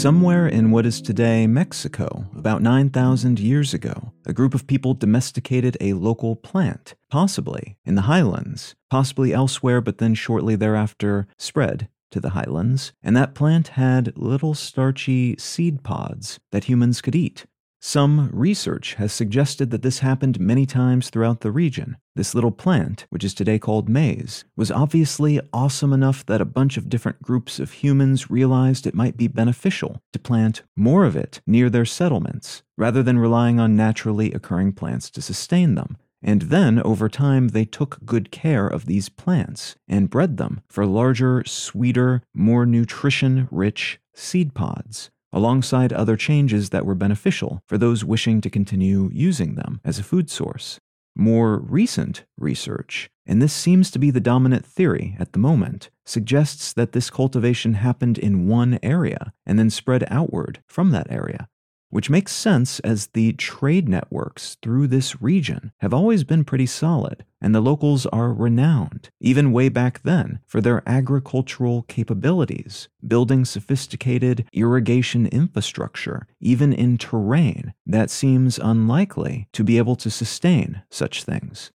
Somewhere in what is today Mexico, about 9,000 years ago, a group of people domesticated a local plant, possibly in the highlands, possibly elsewhere, but then shortly thereafter spread to the highlands. And that plant had little starchy seed pods that humans could eat. Some research has suggested that this happened many times throughout the region. This little plant, which is today called maize, was obviously awesome enough that a bunch of different groups of humans realized it might be beneficial to plant more of it near their settlements, rather than relying on naturally occurring plants to sustain them. And then, over time, they took good care of these plants and bred them for larger, sweeter, more nutrition rich seed pods alongside other changes that were beneficial for those wishing to continue using them as a food source. More recent research, and this seems to be the dominant theory at the moment, suggests that this cultivation happened in one area and then spread outward from that area, which makes sense as the trade networks through this region have always been pretty solid, and the locals are renowned, even way back then, for their agricultural capabilities, building sophisticated irrigation infrastructure, even in terrain that seems unlikely to be able to sustain such things.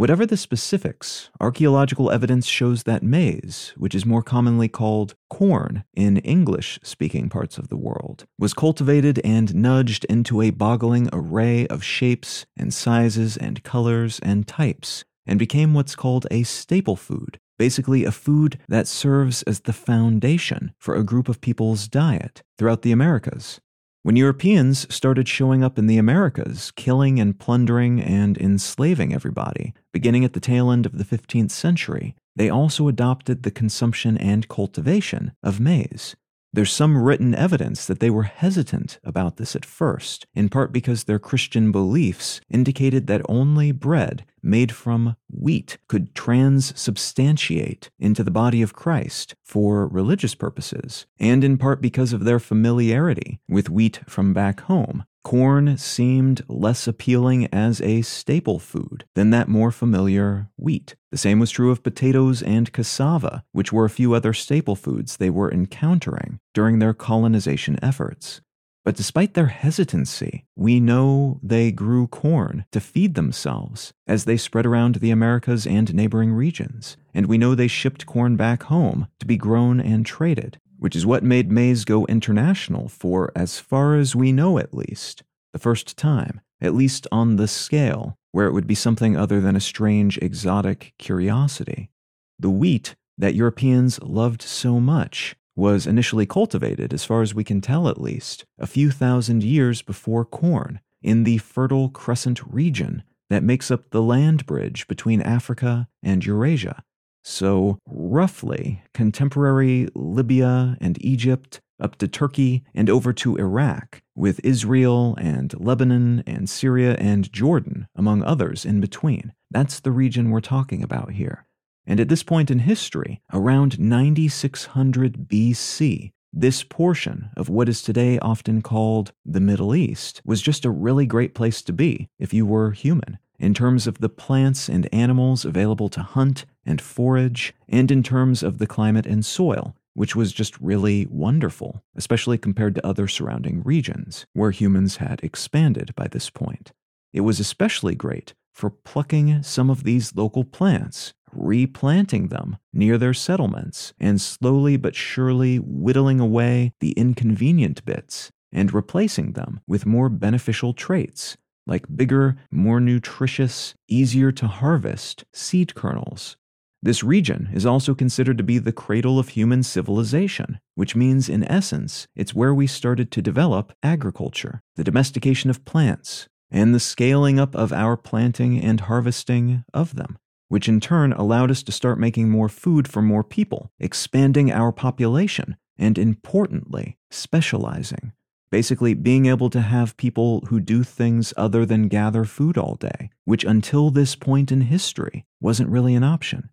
Whatever the specifics, archaeological evidence shows that maize, which is more commonly called corn in English speaking parts of the world, was cultivated and nudged into a boggling array of shapes and sizes and colors and types, and became what's called a staple food, basically a food that serves as the foundation for a group of people's diet throughout the Americas. When Europeans started showing up in the Americas, killing and plundering and enslaving everybody, beginning at the tail end of the 15th century, they also adopted the consumption and cultivation of maize. There's some written evidence that they were hesitant about this at first, in part because their Christian beliefs indicated that only bread made from wheat could transubstantiate into the body of Christ for religious purposes, and in part because of their familiarity with wheat from back home, Corn seemed less appealing as a staple food than that more familiar wheat. The same was true of potatoes and cassava, which were a few other staple foods they were encountering during their colonization efforts. But despite their hesitancy, we know they grew corn to feed themselves as they spread around the Americas and neighboring regions, and we know they shipped corn back home to be grown and traded which is what made maize go international for, as far as we know at least, the first time, at least on the scale where it would be something other than a strange exotic curiosity. The wheat that Europeans loved so much was initially cultivated, as far as we can tell at least, a few thousand years before corn in the Fertile Crescent region that makes up the land bridge between Africa and Eurasia. So, roughly, contemporary Libya and Egypt, up to Turkey and over to Iraq, with Israel and Lebanon and Syria and Jordan, among others in between. That's the region we're talking about here. And at this point in history, around 9600 BC, this portion of what is today often called the Middle East was just a really great place to be if you were human in terms of the plants and animals available to hunt and forage, and in terms of the climate and soil, which was just really wonderful, especially compared to other surrounding regions where humans had expanded by this point. It was especially great for plucking some of these local plants, replanting them near their settlements, and slowly but surely whittling away the inconvenient bits and replacing them with more beneficial traits like bigger, more nutritious, easier to harvest seed kernels. This region is also considered to be the cradle of human civilization, which means, in essence, it's where we started to develop agriculture, the domestication of plants, and the scaling up of our planting and harvesting of them, which in turn allowed us to start making more food for more people, expanding our population, and importantly, specializing Basically, being able to have people who do things other than gather food all day, which until this point in history wasn't really an option.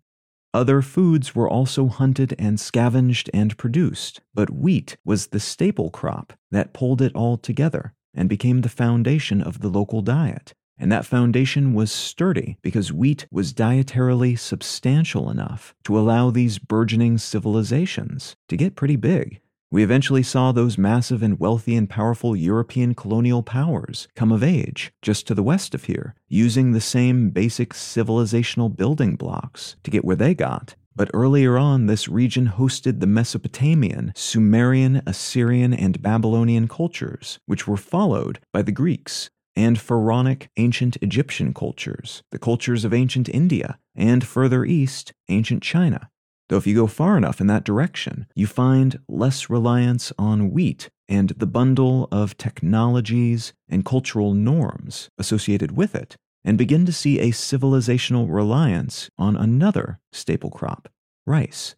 Other foods were also hunted and scavenged and produced, but wheat was the staple crop that pulled it all together and became the foundation of the local diet. And that foundation was sturdy because wheat was dietarily substantial enough to allow these burgeoning civilizations to get pretty big. We eventually saw those massive and wealthy and powerful European colonial powers come of age just to the west of here, using the same basic civilizational building blocks to get where they got. But earlier on, this region hosted the Mesopotamian, Sumerian, Assyrian, and Babylonian cultures, which were followed by the Greeks, and pharaonic ancient Egyptian cultures, the cultures of ancient India, and further east, ancient China. Though if you go far enough in that direction, you find less reliance on wheat and the bundle of technologies and cultural norms associated with it, and begin to see a civilizational reliance on another staple crop, rice.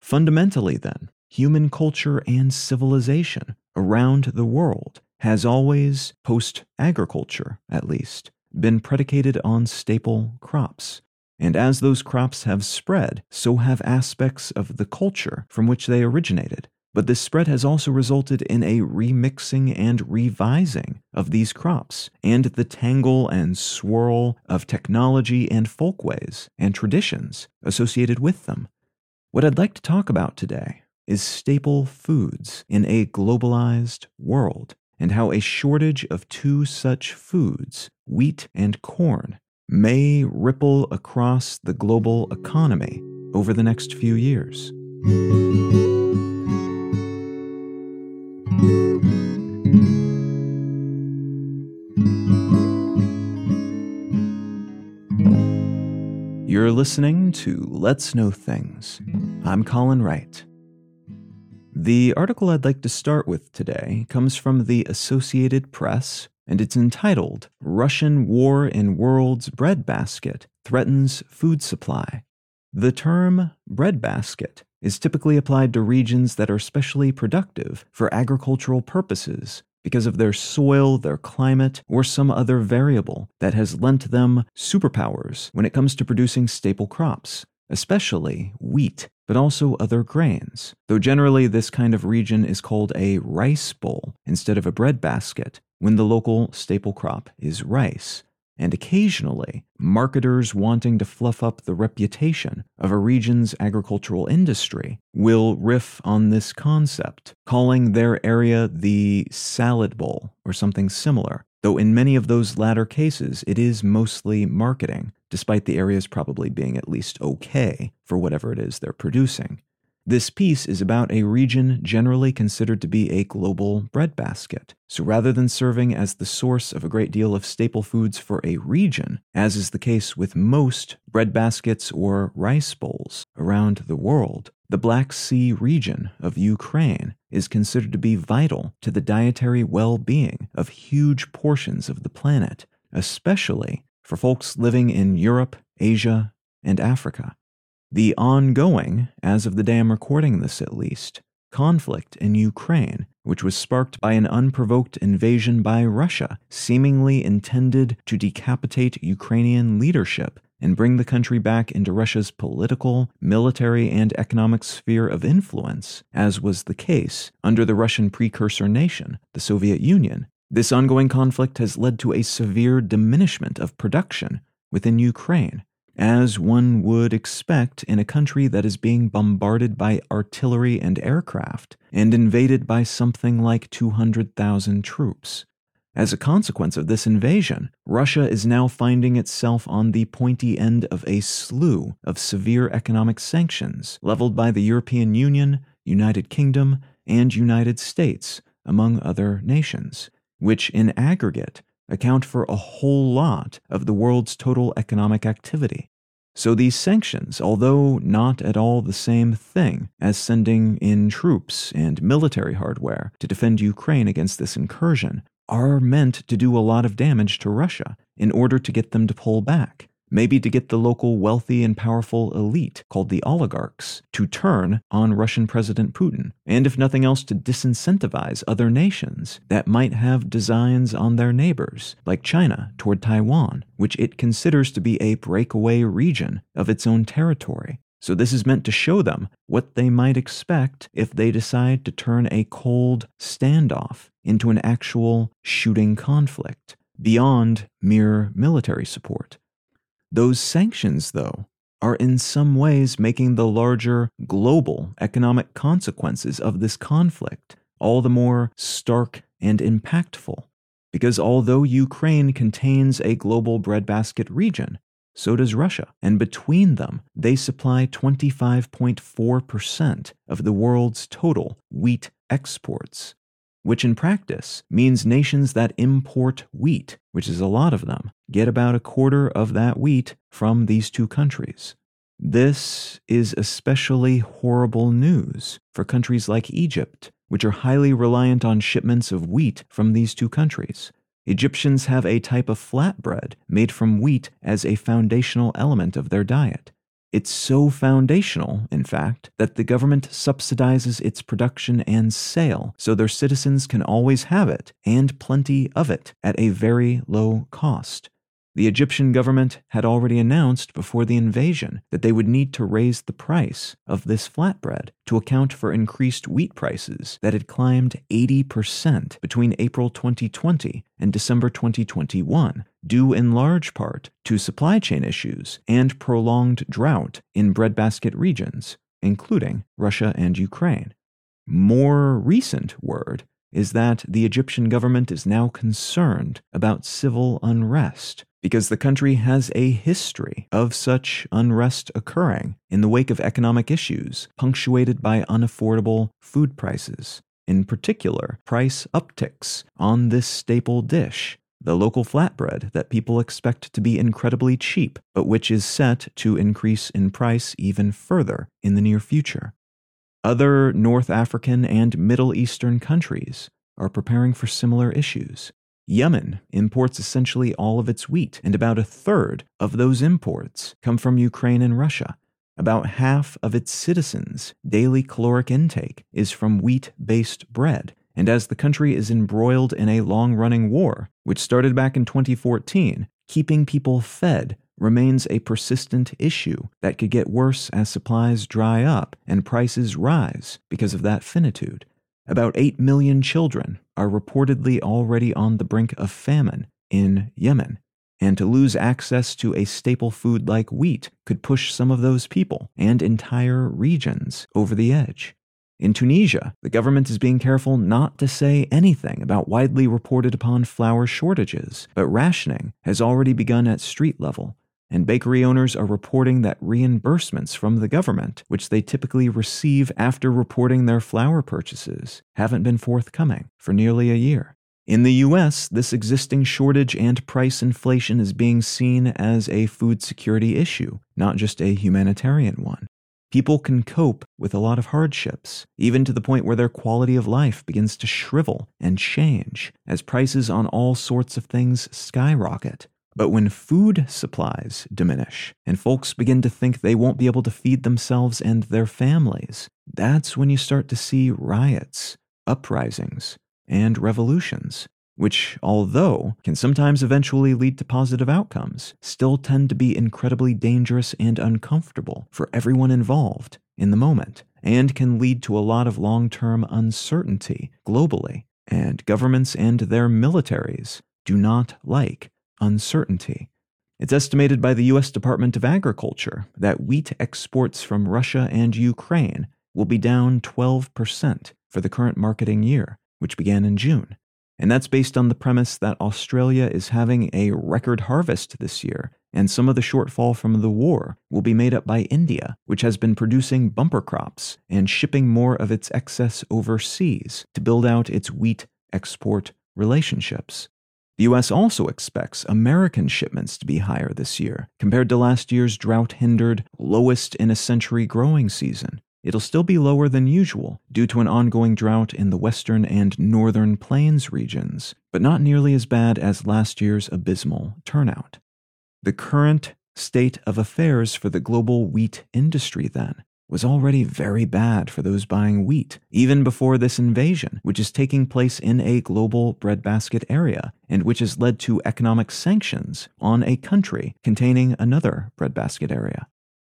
Fundamentally, then, human culture and civilization around the world has always, post agriculture at least, been predicated on staple crops, and as those crops have spread, so have aspects of the culture from which they originated. But this spread has also resulted in a remixing and revising of these crops, and the tangle and swirl of technology and folkways and traditions associated with them. What I'd like to talk about today is staple foods in a globalized world, and how a shortage of two such foods, wheat and corn, may ripple across the global economy over the next few years. You're listening to Let's Know Things. I'm Colin Wright. The article I'd like to start with today comes from the Associated Press and it's entitled Russian War in World's Breadbasket Threatens Food Supply. The term breadbasket is typically applied to regions that are especially productive for agricultural purposes because of their soil, their climate, or some other variable that has lent them superpowers when it comes to producing staple crops, especially wheat, but also other grains. Though generally this kind of region is called a rice bowl instead of a breadbasket, when the local staple crop is rice, and occasionally marketers wanting to fluff up the reputation of a region's agricultural industry will riff on this concept, calling their area the salad bowl or something similar, though in many of those latter cases it is mostly marketing, despite the areas probably being at least okay for whatever it is they're producing. This piece is about a region generally considered to be a global breadbasket. So rather than serving as the source of a great deal of staple foods for a region, as is the case with most breadbaskets or rice bowls around the world, the Black Sea region of Ukraine is considered to be vital to the dietary well being of huge portions of the planet, especially for folks living in Europe, Asia, and Africa. The ongoing, as of the day I'm recording this at least, conflict in Ukraine, which was sparked by an unprovoked invasion by Russia, seemingly intended to decapitate Ukrainian leadership and bring the country back into Russia's political, military, and economic sphere of influence, as was the case under the Russian precursor nation, the Soviet Union. This ongoing conflict has led to a severe diminishment of production within Ukraine, as one would expect in a country that is being bombarded by artillery and aircraft and invaded by something like 200,000 troops. As a consequence of this invasion, Russia is now finding itself on the pointy end of a slew of severe economic sanctions leveled by the European Union, United Kingdom, and United States, among other nations, which in aggregate account for a whole lot of the world's total economic activity. So these sanctions, although not at all the same thing as sending in troops and military hardware to defend Ukraine against this incursion, are meant to do a lot of damage to Russia in order to get them to pull back maybe to get the local wealthy and powerful elite, called the oligarchs, to turn on Russian President Putin, and if nothing else, to disincentivize other nations that might have designs on their neighbors, like China toward Taiwan, which it considers to be a breakaway region of its own territory. So, this is meant to show them what they might expect if they decide to turn a cold standoff into an actual shooting conflict beyond mere military support. Those sanctions, though, are in some ways making the larger global economic consequences of this conflict all the more stark and impactful. Because although Ukraine contains a global breadbasket region, so does Russia, and between them, they supply 25.4% of the world's total wheat exports, which in practice means nations that import wheat, which is a lot of them, get about a quarter of that wheat from these two countries. This is especially horrible news for countries like Egypt, which are highly reliant on shipments of wheat from these two countries. Egyptians have a type of flatbread made from wheat as a foundational element of their diet. It's so foundational, in fact, that the government subsidizes its production and sale so their citizens can always have it, and plenty of it, at a very low cost. The Egyptian government had already announced before the invasion that they would need to raise the price of this flatbread to account for increased wheat prices that had climbed 80% between April 2020 and December 2021, due in large part to supply chain issues and prolonged drought in breadbasket regions, including Russia and Ukraine. More recent word is that the Egyptian government is now concerned about civil unrest because the country has a history of such unrest occurring in the wake of economic issues punctuated by unaffordable food prices. In particular, price upticks on this staple dish, the local flatbread that people expect to be incredibly cheap, but which is set to increase in price even further in the near future. Other North African and Middle Eastern countries are preparing for similar issues. Yemen imports essentially all of its wheat, and about a third of those imports come from Ukraine and Russia. About half of its citizens' daily caloric intake is from wheat based bread, and as the country is embroiled in a long running war, which started back in 2014, keeping people fed remains a persistent issue that could get worse as supplies dry up and prices rise because of that finitude. About 8 million children are reportedly already on the brink of famine in Yemen, and to lose access to a staple food like wheat could push some of those people and entire regions over the edge. In Tunisia, the government is being careful not to say anything about widely reported upon flour shortages, but rationing has already begun at street level and bakery owners are reporting that reimbursements from the government, which they typically receive after reporting their flour purchases, haven't been forthcoming for nearly a year. In the US, this existing shortage and price inflation is being seen as a food security issue, not just a humanitarian one. People can cope with a lot of hardships, even to the point where their quality of life begins to shrivel and change as prices on all sorts of things skyrocket. But when food supplies diminish and folks begin to think they won't be able to feed themselves and their families, that's when you start to see riots, uprisings, and revolutions, which, although can sometimes eventually lead to positive outcomes, still tend to be incredibly dangerous and uncomfortable for everyone involved in the moment, and can lead to a lot of long term uncertainty globally. And governments and their militaries do not like uncertainty. It's estimated by the U.S. Department of Agriculture that wheat exports from Russia and Ukraine will be down 12% for the current marketing year, which began in June. And that's based on the premise that Australia is having a record harvest this year, and some of the shortfall from the war will be made up by India, which has been producing bumper crops and shipping more of its excess overseas to build out its wheat export relationships. The US also expects American shipments to be higher this year, compared to last year's drought hindered, lowest in a century growing season. It'll still be lower than usual due to an ongoing drought in the western and northern plains regions, but not nearly as bad as last year's abysmal turnout. The current state of affairs for the global wheat industry, then, was already very bad for those buying wheat, even before this invasion, which is taking place in a global breadbasket area and which has led to economic sanctions on a country containing another breadbasket area.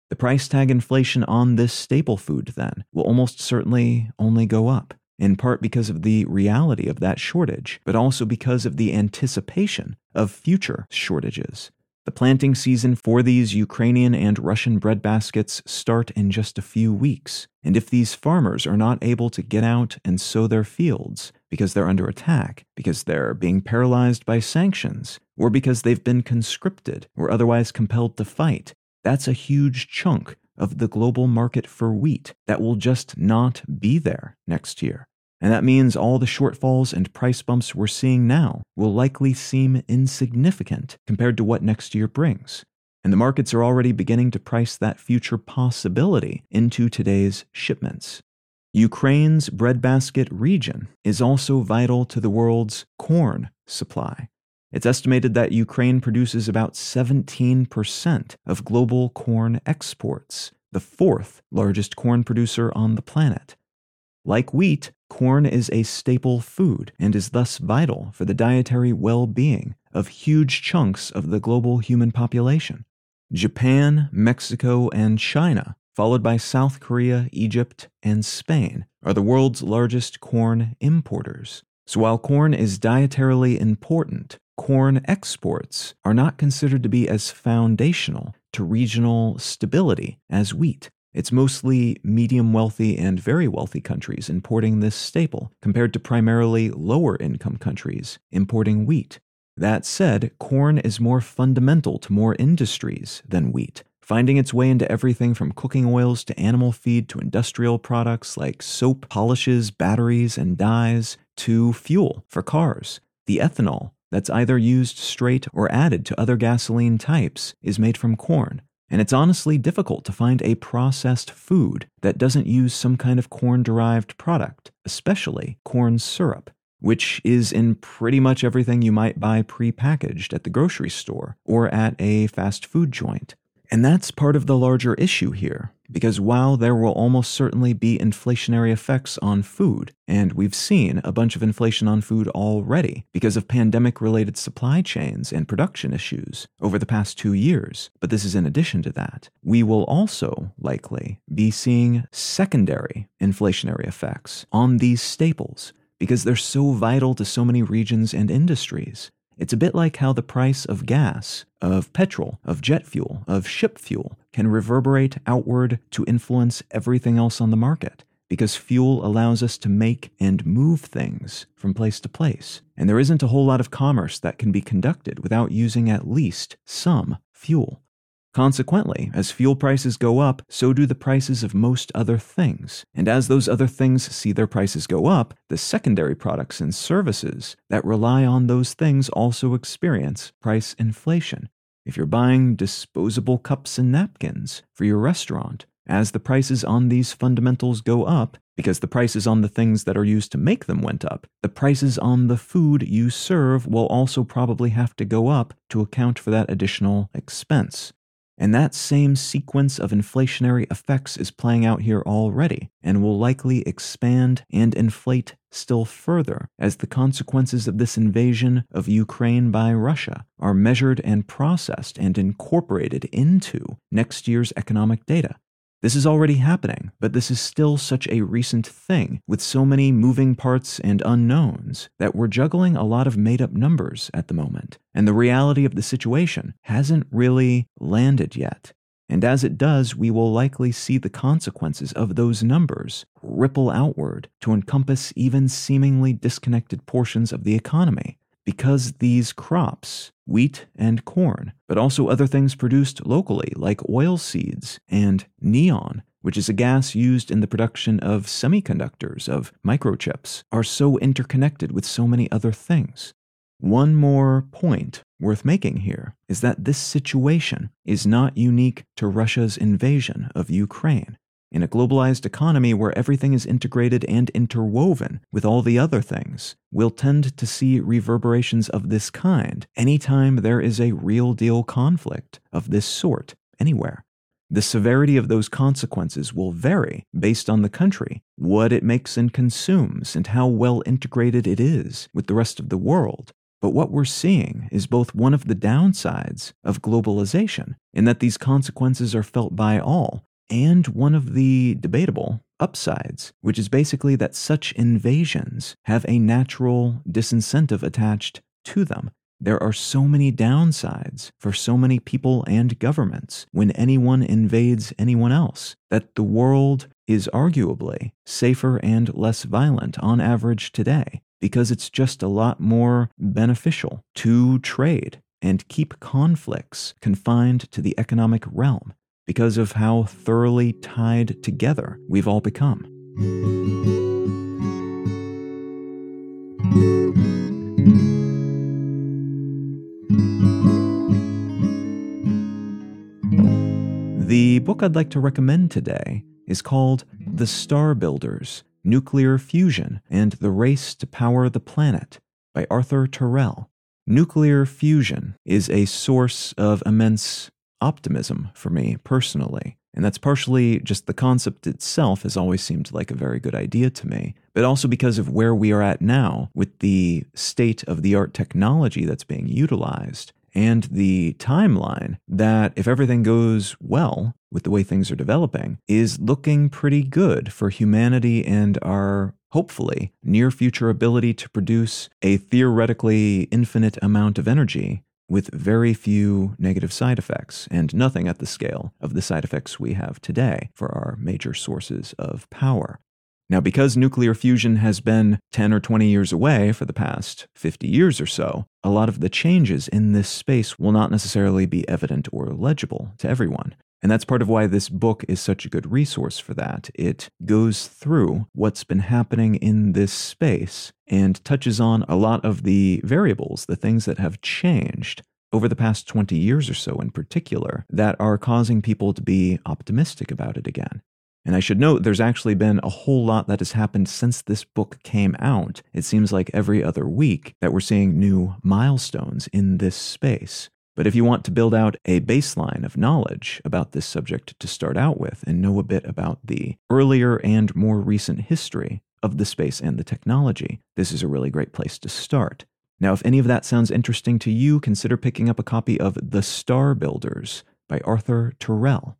The price tag inflation on this staple food, then, will almost certainly only go up, in part because of the reality of that shortage, but also because of the anticipation of future shortages. The planting season for these Ukrainian and Russian breadbaskets start in just a few weeks, and if these farmers are not able to get out and sow their fields because they're under attack, because they're being paralyzed by sanctions, or because they've been conscripted or otherwise compelled to fight, that's a huge chunk of the global market for wheat that will just not be there next year. And that means all the shortfalls and price bumps we're seeing now will likely seem insignificant compared to what next year brings. And the markets are already beginning to price that future possibility into today's shipments. Ukraine's breadbasket region is also vital to the world's corn supply. It's estimated that Ukraine produces about 17% of global corn exports, the fourth largest corn producer on the planet. Like wheat, corn is a staple food and is thus vital for the dietary well being of huge chunks of the global human population. Japan, Mexico, and China, followed by South Korea, Egypt, and Spain, are the world's largest corn importers. So while corn is dietarily important, corn exports are not considered to be as foundational to regional stability as wheat. It's mostly medium wealthy and very wealthy countries importing this staple, compared to primarily lower income countries importing wheat. That said, corn is more fundamental to more industries than wheat, finding its way into everything from cooking oils to animal feed to industrial products like soap, polishes, batteries, and dyes, to fuel for cars. The ethanol that's either used straight or added to other gasoline types is made from corn, and it's honestly difficult to find a processed food that doesn't use some kind of corn derived product, especially corn syrup, which is in pretty much everything you might buy prepackaged at the grocery store or at a fast food joint. And that's part of the larger issue here, because while there will almost certainly be inflationary effects on food, and we've seen a bunch of inflation on food already because of pandemic related supply chains and production issues over the past two years, but this is in addition to that, we will also likely be seeing secondary inflationary effects on these staples because they're so vital to so many regions and industries. It's a bit like how the price of gas, of petrol, of jet fuel, of ship fuel can reverberate outward to influence everything else on the market, because fuel allows us to make and move things from place to place. And there isn't a whole lot of commerce that can be conducted without using at least some fuel. Consequently, as fuel prices go up, so do the prices of most other things. And as those other things see their prices go up, the secondary products and services that rely on those things also experience price inflation. If you're buying disposable cups and napkins for your restaurant, as the prices on these fundamentals go up, because the prices on the things that are used to make them went up, the prices on the food you serve will also probably have to go up to account for that additional expense. And that same sequence of inflationary effects is playing out here already and will likely expand and inflate still further as the consequences of this invasion of Ukraine by Russia are measured and processed and incorporated into next year's economic data. This is already happening, but this is still such a recent thing with so many moving parts and unknowns that we're juggling a lot of made up numbers at the moment, and the reality of the situation hasn't really landed yet. And as it does, we will likely see the consequences of those numbers ripple outward to encompass even seemingly disconnected portions of the economy because these crops, wheat and corn, but also other things produced locally like oil seeds and neon, which is a gas used in the production of semiconductors, of microchips, are so interconnected with so many other things. One more point worth making here is that this situation is not unique to Russia's invasion of Ukraine. In a globalized economy where everything is integrated and interwoven with all the other things, we'll tend to see reverberations of this kind anytime there is a real deal conflict of this sort anywhere. The severity of those consequences will vary based on the country, what it makes and consumes, and how well integrated it is with the rest of the world. But what we're seeing is both one of the downsides of globalization, in that these consequences are felt by all, and one of the debatable upsides, which is basically that such invasions have a natural disincentive attached to them. There are so many downsides for so many people and governments when anyone invades anyone else that the world is arguably safer and less violent on average today because it's just a lot more beneficial to trade and keep conflicts confined to the economic realm because of how thoroughly tied together we've all become. The book I'd like to recommend today is called The Star Builders Nuclear Fusion and the Race to Power the Planet by Arthur Turrell. Nuclear fusion is a source of immense optimism for me personally. And that's partially just the concept itself has always seemed like a very good idea to me, but also because of where we are at now with the state of the art technology that's being utilized and the timeline that, if everything goes well with the way things are developing, is looking pretty good for humanity and our hopefully near future ability to produce a theoretically infinite amount of energy with very few negative side effects and nothing at the scale of the side effects we have today for our major sources of power. Now, because nuclear fusion has been 10 or 20 years away for the past 50 years or so, a lot of the changes in this space will not necessarily be evident or legible to everyone. And that's part of why this book is such a good resource for that. It goes through what's been happening in this space and touches on a lot of the variables, the things that have changed over the past 20 years or so in particular, that are causing people to be optimistic about it again. And I should note there's actually been a whole lot that has happened since this book came out. It seems like every other week that we're seeing new milestones in this space. But if you want to build out a baseline of knowledge about this subject to start out with and know a bit about the earlier and more recent history of the space and the technology, this is a really great place to start. Now, if any of that sounds interesting to you, consider picking up a copy of The Star Builders by Arthur Turrell.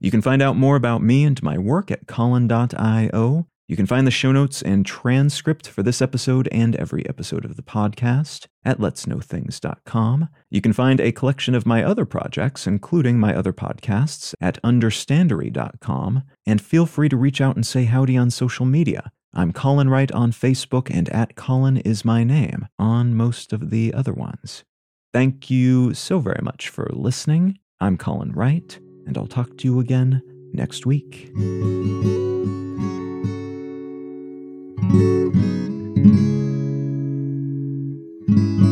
You can find out more about me and my work at Colin.io. You can find the show notes and transcript for this episode and every episode of the podcast at letsknowthings.com. You can find a collection of my other projects, including my other podcasts, at understandery.com. And feel free to reach out and say howdy on social media. I'm Colin Wright on Facebook and at Colin is my name on most of the other ones. Thank you so very much for listening. I'm Colin Wright, and I'll talk to you again next week. Thank you.